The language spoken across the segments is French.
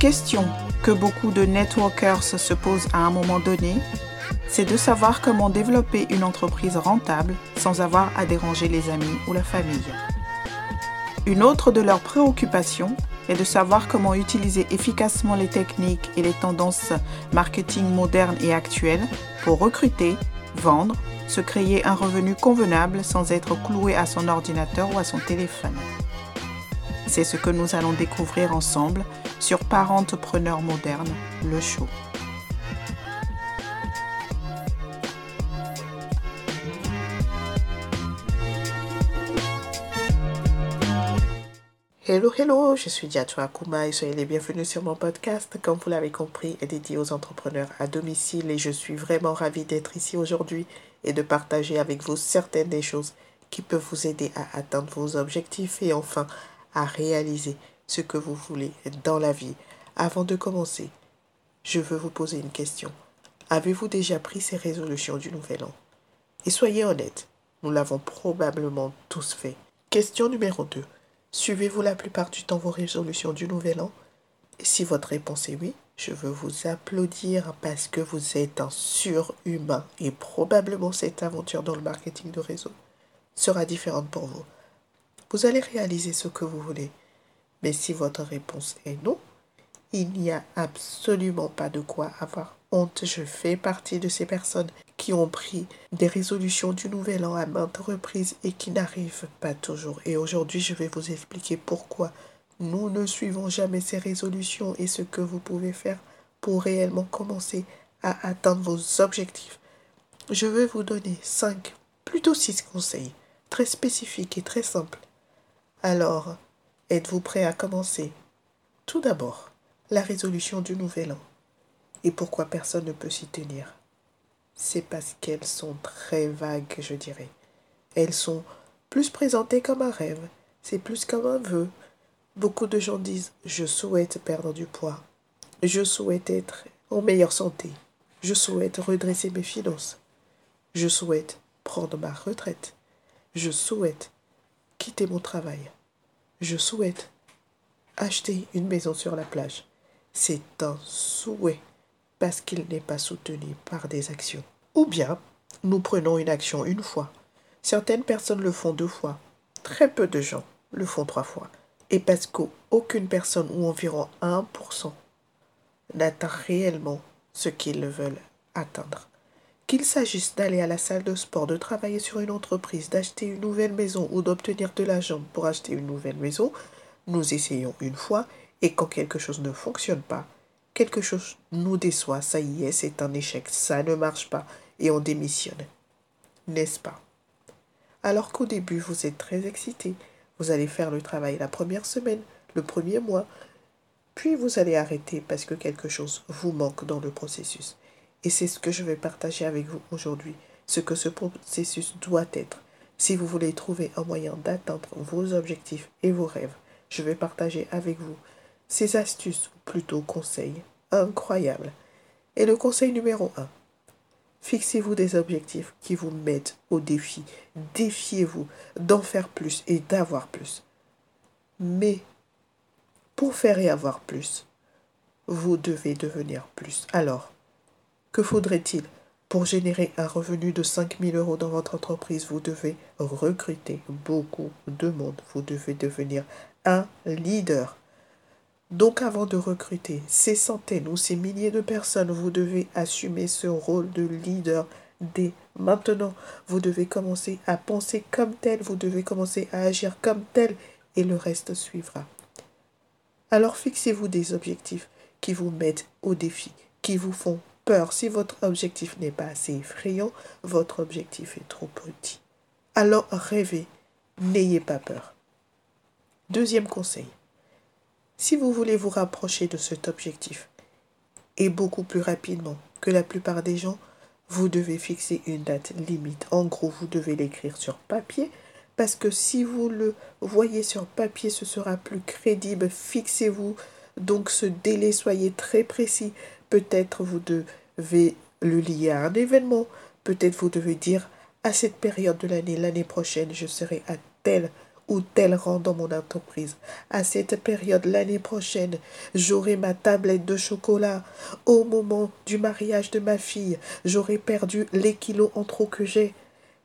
Question que beaucoup de networkers se posent à un moment donné, c'est de savoir comment développer une entreprise rentable sans avoir à déranger les amis ou la famille. Une autre de leurs préoccupations est de savoir comment utiliser efficacement les techniques et les tendances marketing modernes et actuelles pour recruter, vendre, se créer un revenu convenable sans être cloué à son ordinateur ou à son téléphone. C'est ce que nous allons découvrir ensemble sur Parentepreneur Moderne, le show. Hello, hello, je suis Diatou Akuma et soyez les bienvenus sur mon podcast, comme vous l'avez compris, est dédié aux entrepreneurs à domicile et je suis vraiment ravie d'être ici aujourd'hui et de partager avec vous certaines des choses qui peuvent vous aider à atteindre vos objectifs et enfin à réaliser ce que vous voulez dans la vie. Avant de commencer, je veux vous poser une question. Avez-vous déjà pris ces résolutions du nouvel an? Et soyez honnête, nous l'avons probablement tous fait. Question numéro 2. Suivez-vous la plupart du temps vos résolutions du nouvel an? Si votre réponse est oui, je veux vous applaudir parce que vous êtes un surhumain et probablement cette aventure dans le marketing de réseau sera différente pour vous. Vous allez réaliser ce que vous voulez. Mais si votre réponse est non, il n'y a absolument pas de quoi avoir honte. Je fais partie de ces personnes qui ont pris des résolutions du nouvel an à maintes reprises et qui n'arrivent pas toujours. Et aujourd'hui, je vais vous expliquer pourquoi nous ne suivons jamais ces résolutions et ce que vous pouvez faire pour réellement commencer à atteindre vos objectifs. Je vais vous donner 5, plutôt 6 conseils, très spécifiques et très simples. Alors, êtes-vous prêt à commencer? Tout d'abord, la résolution du nouvel an. Et pourquoi personne ne peut s'y tenir? C'est parce qu'elles sont très vagues, je dirais. Elles sont plus présentées comme un rêve, c'est plus comme un vœu. Beaucoup de gens disent je souhaite perdre du poids, je souhaite être en meilleure santé, je souhaite redresser mes finances, je souhaite prendre ma retraite, je souhaite quitter mon travail, je souhaite acheter une maison sur la plage. C'est un souhait parce qu'il n'est pas soutenu par des actions. Ou bien, nous prenons une action une fois. Certaines personnes le font deux fois. Très peu de gens le font trois fois. Et parce qu'aucune personne ou environ 1% n'atteint réellement ce qu'ils veulent atteindre. Qu'il s'agisse d'aller à la salle de sport, de travailler sur une entreprise, d'acheter une nouvelle maison ou d'obtenir de l'argent pour acheter une nouvelle maison, nous essayons une fois et quand quelque chose ne fonctionne pas, quelque chose nous déçoit, ça y est, c'est un échec, ça ne marche pas et on démissionne. N'est-ce pas? Alors qu'au début, vous êtes très excité, vous allez faire le travail la première semaine, le premier mois, puis vous allez arrêter parce que quelque chose vous manque dans le processus. Et c'est ce que je vais partager avec vous aujourd'hui, ce que ce processus doit être. Si vous voulez trouver un moyen d'atteindre vos objectifs et vos rêves, je vais partager avec vous ces astuces, ou plutôt conseils, incroyables. Et le conseil numéro 1. Fixez-vous des objectifs qui vous mettent au défi. Défiez-vous d'en faire plus et d'avoir plus. Mais pour faire et avoir plus, vous devez devenir plus. Alors, que faudrait-il? Pour générer un revenu de 5000 euros dans votre entreprise Vous devez recruter beaucoup de monde. Vous devez devenir un leader. Donc avant de recruter ces centaines ou ces milliers de personnes, vous devez assumer ce rôle de leader dès maintenant. Vous devez commencer à penser comme tel, vous devez commencer à agir comme tel et le reste suivra. Alors fixez-vous des objectifs qui vous mettent au défi, qui vous font Si votre objectif n'est pas assez effrayant, votre objectif est trop petit. Alors rêvez, n'ayez pas peur. Deuxième conseil, si vous voulez vous rapprocher de cet objectif, et beaucoup plus rapidement que la plupart des gens, vous devez fixer une date limite. En gros, vous devez l'écrire sur papier, parce que si vous le voyez sur papier, ce sera plus crédible. Fixez-vous donc ce délai, soyez très précis. Peut-être vous devez le lier à un événement, peut-être vous devez dire à cette période de l'année, l'année prochaine, je serai à tel ou tel rang dans mon entreprise. À cette période, l'année prochaine, j'aurai ma tablette de chocolat. Au moment du mariage de ma fille, j'aurai perdu les kilos en trop que j'ai.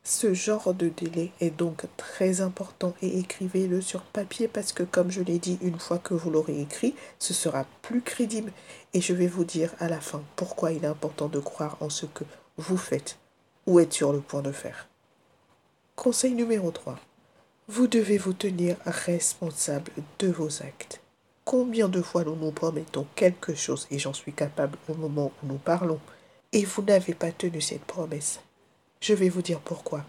Ce genre de délai est donc très important et écrivez-le sur papier parce que comme je l'ai dit, une fois que vous l'aurez écrit, ce sera plus crédible et je vais vous dire à la fin pourquoi il est important de croire en ce que vous faites ou êtes sur le point de faire. Conseil numéro 3. Vous devez vous tenir responsable de vos actes. Combien de fois nous nous promettons quelque chose, et j'en suis capable au moment où nous parlons, et vous n'avez pas tenu cette promesse? Je vais vous dire pourquoi.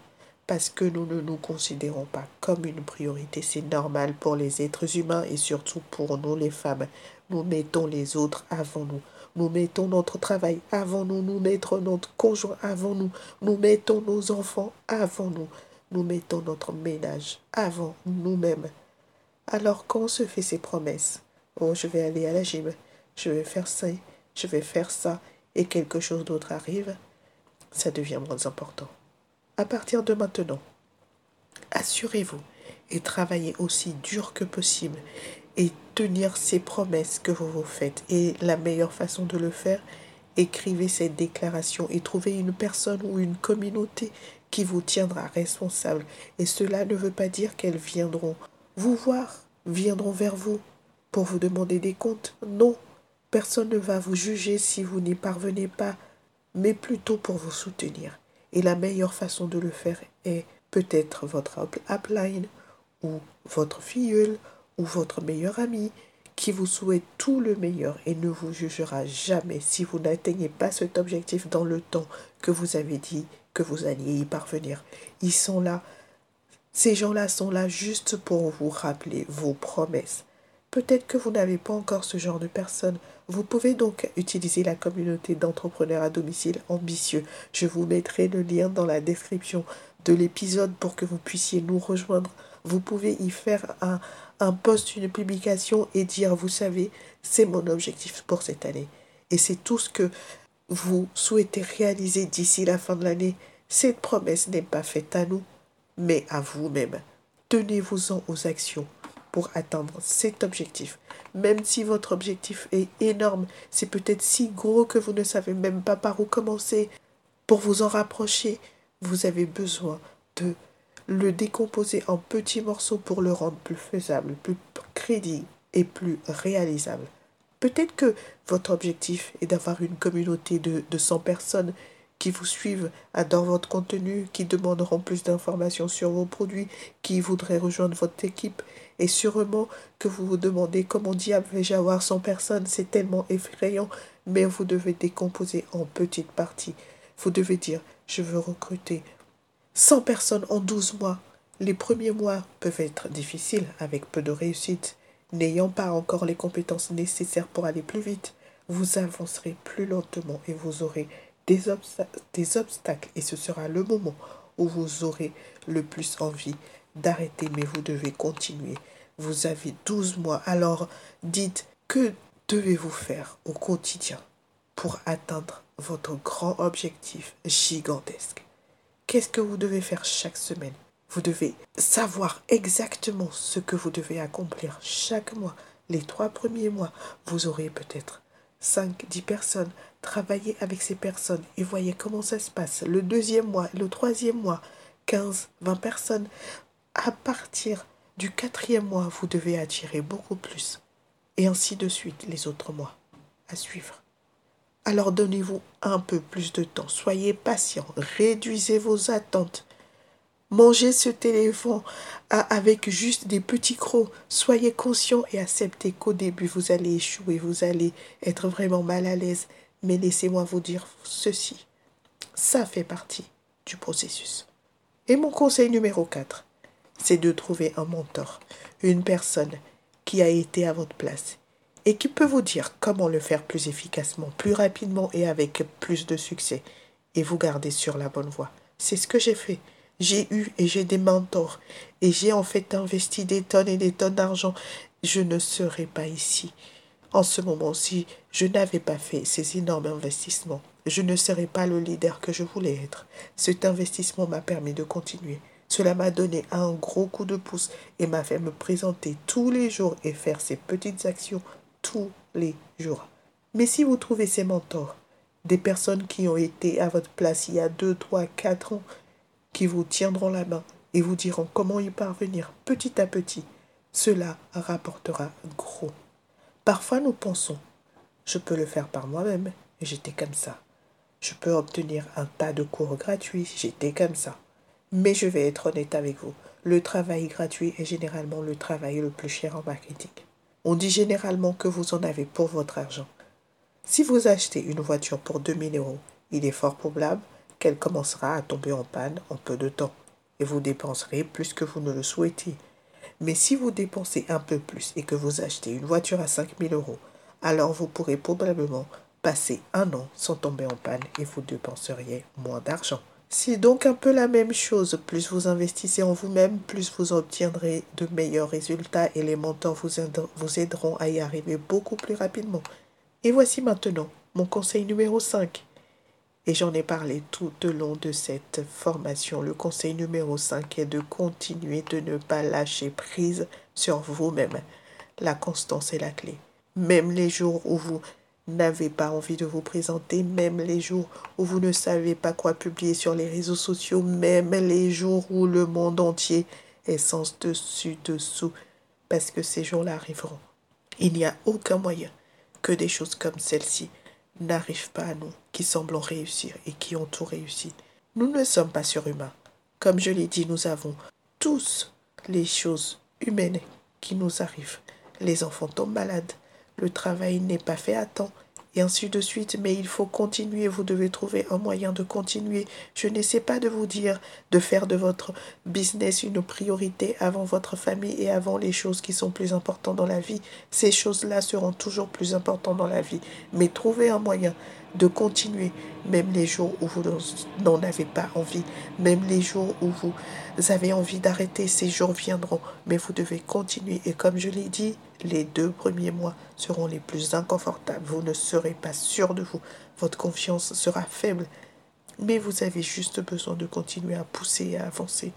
Parce que nous ne nous considérons pas comme une priorité. C'est normal pour les êtres humains et surtout pour nous les femmes. Nous mettons les autres avant nous. Nous mettons notre travail avant nous. Nous mettons notre conjoint avant nous. Nous mettons nos enfants avant nous nous mettons notre ménage avant nous-mêmes. Alors quand on se fait ces promesses, oh je vais aller à la gym, je vais faire ça, je vais faire ça, et quelque chose d'autre arrive, ça devient moins important. À partir de maintenant, assurez-vous et travaillez aussi dur que possible et tenir ces promesses que vous vous faites. Et la meilleure façon de le faire, écrivez cette déclaration et trouvez une personne ou une communauté qui vous tiendra responsable. Et cela ne veut pas dire qu'elles viendront vous voir, viendront vers vous pour vous demander des comptes. Non, personne ne va vous juger si vous n'y parvenez pas, mais plutôt pour vous soutenir. Et la meilleure façon de le faire est peut-être votre upline ou votre filleule ou votre meilleur ami qui vous souhaite tout le meilleur et ne vous jugera jamais si vous n'atteignez pas cet objectif dans le temps que vous avez dit que vous alliez y parvenir. Ils sont là. Ces gens-là sont là juste pour vous rappeler vos promesses. Peut-être que vous n'avez pas encore ce genre de personnes. Vous pouvez donc utiliser la communauté d'entrepreneurs à domicile ambitieux. Je vous mettrai le lien dans la description de l'épisode pour que vous puissiez nous rejoindre. Vous pouvez y faire un, un post, une publication et dire, vous savez, c'est mon objectif pour cette année. Et c'est tout ce que vous souhaitez réaliser d'ici la fin de l'année, cette promesse n'est pas faite à nous, mais à vous-même. Tenez-vous-en aux actions pour atteindre cet objectif. Même si votre objectif est énorme, c'est peut-être si gros que vous ne savez même pas par où commencer. Pour vous en rapprocher, vous avez besoin de le décomposer en petits morceaux pour le rendre plus faisable, plus crédible et plus réalisable. Peut-être que votre objectif est d'avoir une communauté de, de 100 personnes qui vous suivent, adorent votre contenu, qui demanderont plus d'informations sur vos produits, qui voudraient rejoindre votre équipe. Et sûrement que vous vous demandez comment diable vais-je avoir 100 personnes, c'est tellement effrayant. Mais vous devez décomposer en petites parties. Vous devez dire, je veux recruter 100 personnes en 12 mois. Les premiers mois peuvent être difficiles avec peu de réussite. N'ayant pas encore les compétences nécessaires pour aller plus vite, vous avancerez plus lentement et vous aurez des, obstacles et ce sera le moment où vous aurez le plus envie d'arrêter, mais vous devez continuer. Vous avez 12 mois, alors dites que devez-vous faire au quotidien pour atteindre votre grand objectif gigantesque? Qu'est-ce que vous devez faire chaque semaine? Vous devez savoir exactement ce que vous devez accomplir chaque mois. Les trois premiers mois, vous aurez peut-être 5, 10 personnes. Travaillez avec ces personnes et voyez comment ça se passe. Le deuxième mois, le troisième mois, 15, 20 personnes. À partir du quatrième mois, vous devez attirer beaucoup plus. Et ainsi de suite les autres mois à suivre. Alors donnez-vous un peu plus de temps. Soyez patient. Réduisez vos attentes. Mangez ce téléphone avec juste des petits crocs. Soyez conscient et acceptez qu'au début, vous allez échouer, vous allez être vraiment mal à l'aise. Mais laissez-moi vous dire ceci. Ça fait partie du processus. Et mon conseil numéro 4, c'est de trouver un mentor, une personne qui a été à votre place et qui peut vous dire comment le faire plus efficacement, plus rapidement et avec plus de succès et vous garder sur la bonne voie. C'est ce que j'ai fait. J'ai eu et j'ai des mentors et j'ai en fait investi des tonnes et des tonnes d'argent. Je ne serais pas ici. En ce moment si je n'avais pas fait ces énormes investissements. Je ne serais pas le leader que je voulais être. Cet investissement m'a permis de continuer. Cela m'a donné un gros coup de pouce et m'a fait me présenter tous les jours et faire ces petites actions tous les jours. Mais si vous trouvez ces mentors, des personnes qui ont été à votre place il y a 2, 3, 4 ans, qui vous tiendront la main et vous diront comment y parvenir petit à petit, cela rapportera gros. Parfois nous pensons, je peux le faire par moi-même, j'étais comme ça. Je peux obtenir un tas de cours gratuits, j'étais comme ça. Mais je vais être honnête avec vous, le travail gratuit est généralement le travail le plus cher en marketing. On dit généralement que vous en avez pour votre argent. Si vous achetez une voiture pour 2000 euros, il est fort probable qu'elle commencera à tomber en panne en peu de temps et vous dépenserez plus que vous ne le souhaitez. Mais si vous dépensez un peu plus et que vous achetez une voiture à 5000 euros, alors vous pourrez probablement passer un an sans tomber en panne et vous dépenseriez moins d'argent. C'est donc un peu la même chose. Plus vous investissez en vous-même, plus vous obtiendrez de meilleurs résultats et les vous, vous aideront à y arriver beaucoup plus rapidement. Et voici maintenant mon conseil numéro 5. Et j'en ai parlé tout au long de cette formation. Le conseil numéro 5 est de continuer de ne pas lâcher prise sur vous-même. La constance est la clé. Même les jours où vous n'avez pas envie de vous présenter, même les jours où vous ne savez pas quoi publier sur les réseaux sociaux, même les jours où le monde entier est sans dessus-dessous, parce que ces jours-là arriveront. Il n'y a aucun moyen que des choses comme celle-ci n'arrivent pas à nous, qui semblons réussir et qui ont tout réussi. Nous ne sommes pas surhumains. Comme je l'ai dit, nous avons tous les choses humaines qui nous arrivent. Les enfants tombent malades, le travail n'est pas fait à temps, et ainsi de suite, mais il faut continuer, vous devez trouver un moyen de continuer. Je n'essaie pas de vous dire de faire de votre business une priorité avant votre famille et avant les choses qui sont plus importantes dans la vie. Ces choses-là seront toujours plus importantes dans la vie, mais trouvez un moyen de continuer, même les jours où vous n'en avez pas envie, même les jours où vous avez envie d'arrêter, ces jours viendront, mais vous devez continuer. Et comme je l'ai dit, les deux premiers mois seront les plus inconfortables. Vous ne serez pas sûr de vous, votre confiance sera faible, mais vous avez juste besoin de continuer à pousser et à avancer.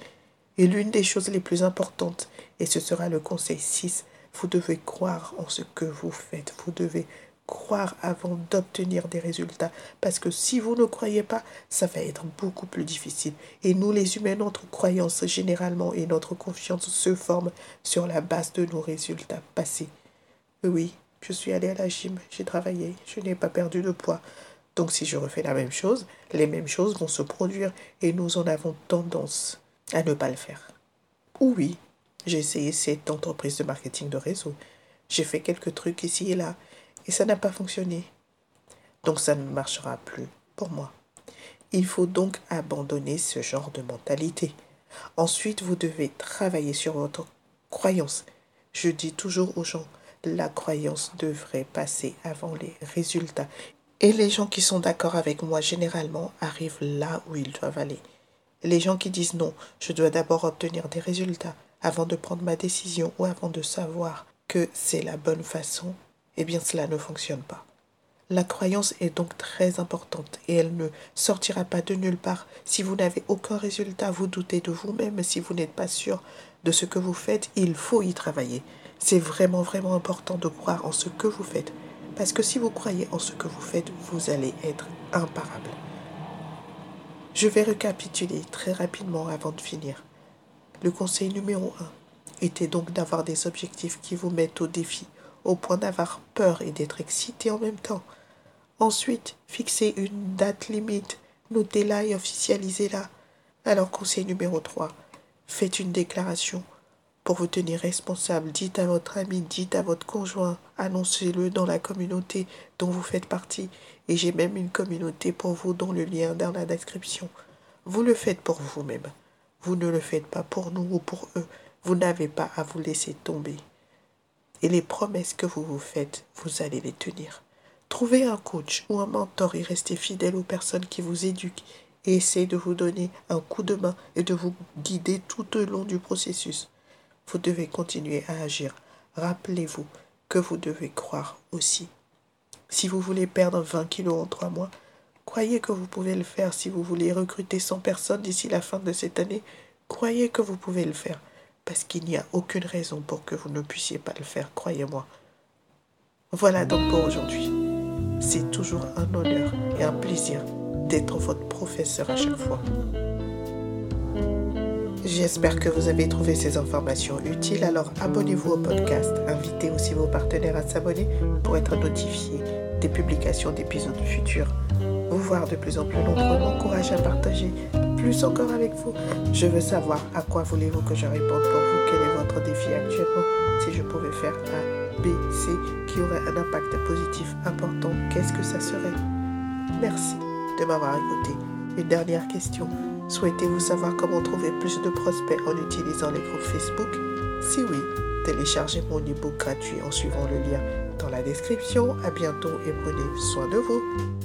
Et l'une des choses les plus importantes, et ce sera le conseil 6, vous devez croire en ce que vous faites. Vous devez croire avant d'obtenir des résultats. Parce que si vous ne croyez pas, ça va être beaucoup plus difficile. Et nous, les humains, notre croyance généralement et notre confiance se forment sur la base de nos résultats passés. Oui, je suis allé à la gym, j'ai travaillé, je n'ai pas perdu de poids. Donc si je refais la même chose, les mêmes choses vont se produire et nous en avons tendance à ne pas le faire. Oui, j'ai essayé cette entreprise de marketing de réseau. J'ai fait quelques trucs ici et là et ça n'a pas fonctionné. Donc ça ne marchera plus pour moi. Il faut donc abandonner ce genre de mentalité. Ensuite, vous devez travailler sur votre croyance. Je dis toujours aux gens, la croyance devrait passer avant les résultats. Et les gens qui sont d'accord avec moi, généralement, arrivent là où ils doivent aller. Les gens qui disent non, je dois d'abord obtenir des résultats avant de prendre ma décision ou avant de savoir que c'est la bonne façon eh bien cela ne fonctionne pas. La croyance est donc très importante et elle ne sortira pas de nulle part. Si vous n'avez aucun résultat, vous doutez de vous-même, si vous n'êtes pas sûr de ce que vous faites, il faut y travailler. C'est vraiment, vraiment important de croire en ce que vous faites. Parce que si vous croyez en ce que vous faites, vous allez être imparable. Je vais récapituler très rapidement avant de finir. Le conseil numéro 1 était donc d'avoir des objectifs qui vous mettent au défi au point d'avoir peur et d'être excité en même temps. Ensuite, fixez une date limite, notez-la et officialisez-la. Alors, conseil numéro 3, faites une déclaration pour vous tenir responsable. Dites à votre ami, dites à votre conjoint, annoncez-le dans la communauté dont vous faites partie. Et j'ai même une communauté pour vous dont le lien dans la description. Vous le faites pour vous-même. Vous ne le faites pas pour nous ou pour eux. Vous n'avez pas à vous laisser tomber. Et les promesses que vous vous faites, vous allez les tenir. Trouvez un coach ou un mentor et restez fidèle aux personnes qui vous éduquent et essayez de vous donner un coup de main et de vous guider tout au long du processus. Vous devez continuer à agir. Rappelez-vous que vous devez croire aussi. Si vous voulez perdre 20 kilos en 3 mois, croyez que vous pouvez le faire. Si vous voulez recruter 100 personnes d'ici la fin de cette année, Croyez que vous pouvez le faire parce qu'il n'y a aucune raison pour que vous ne puissiez pas le faire, croyez-moi. Voilà donc pour aujourd'hui. C'est toujours un honneur et un plaisir d'être votre professeur à chaque fois. J'espère que vous avez trouvé ces informations utiles, alors abonnez-vous au podcast, invitez aussi vos partenaires à s'abonner pour être notifiés des publications d'épisodes futurs. Vous voir de plus en plus nombreux m'encourage à partager plus encore avec vous. Je veux savoir à quoi voulez-vous que je réponde pour vous, quel est votre défi actuellement? Si je pouvais faire A, B, C qui aurait un impact positif important, qu'est-ce que ça serait? Merci de m'avoir écouté. Une dernière question. Souhaitez-vous savoir comment trouver plus de prospects en utilisant les groupes Facebook? Si oui, téléchargez mon e-book gratuit en suivant le lien dans la description. À bientôt et prenez soin de vous.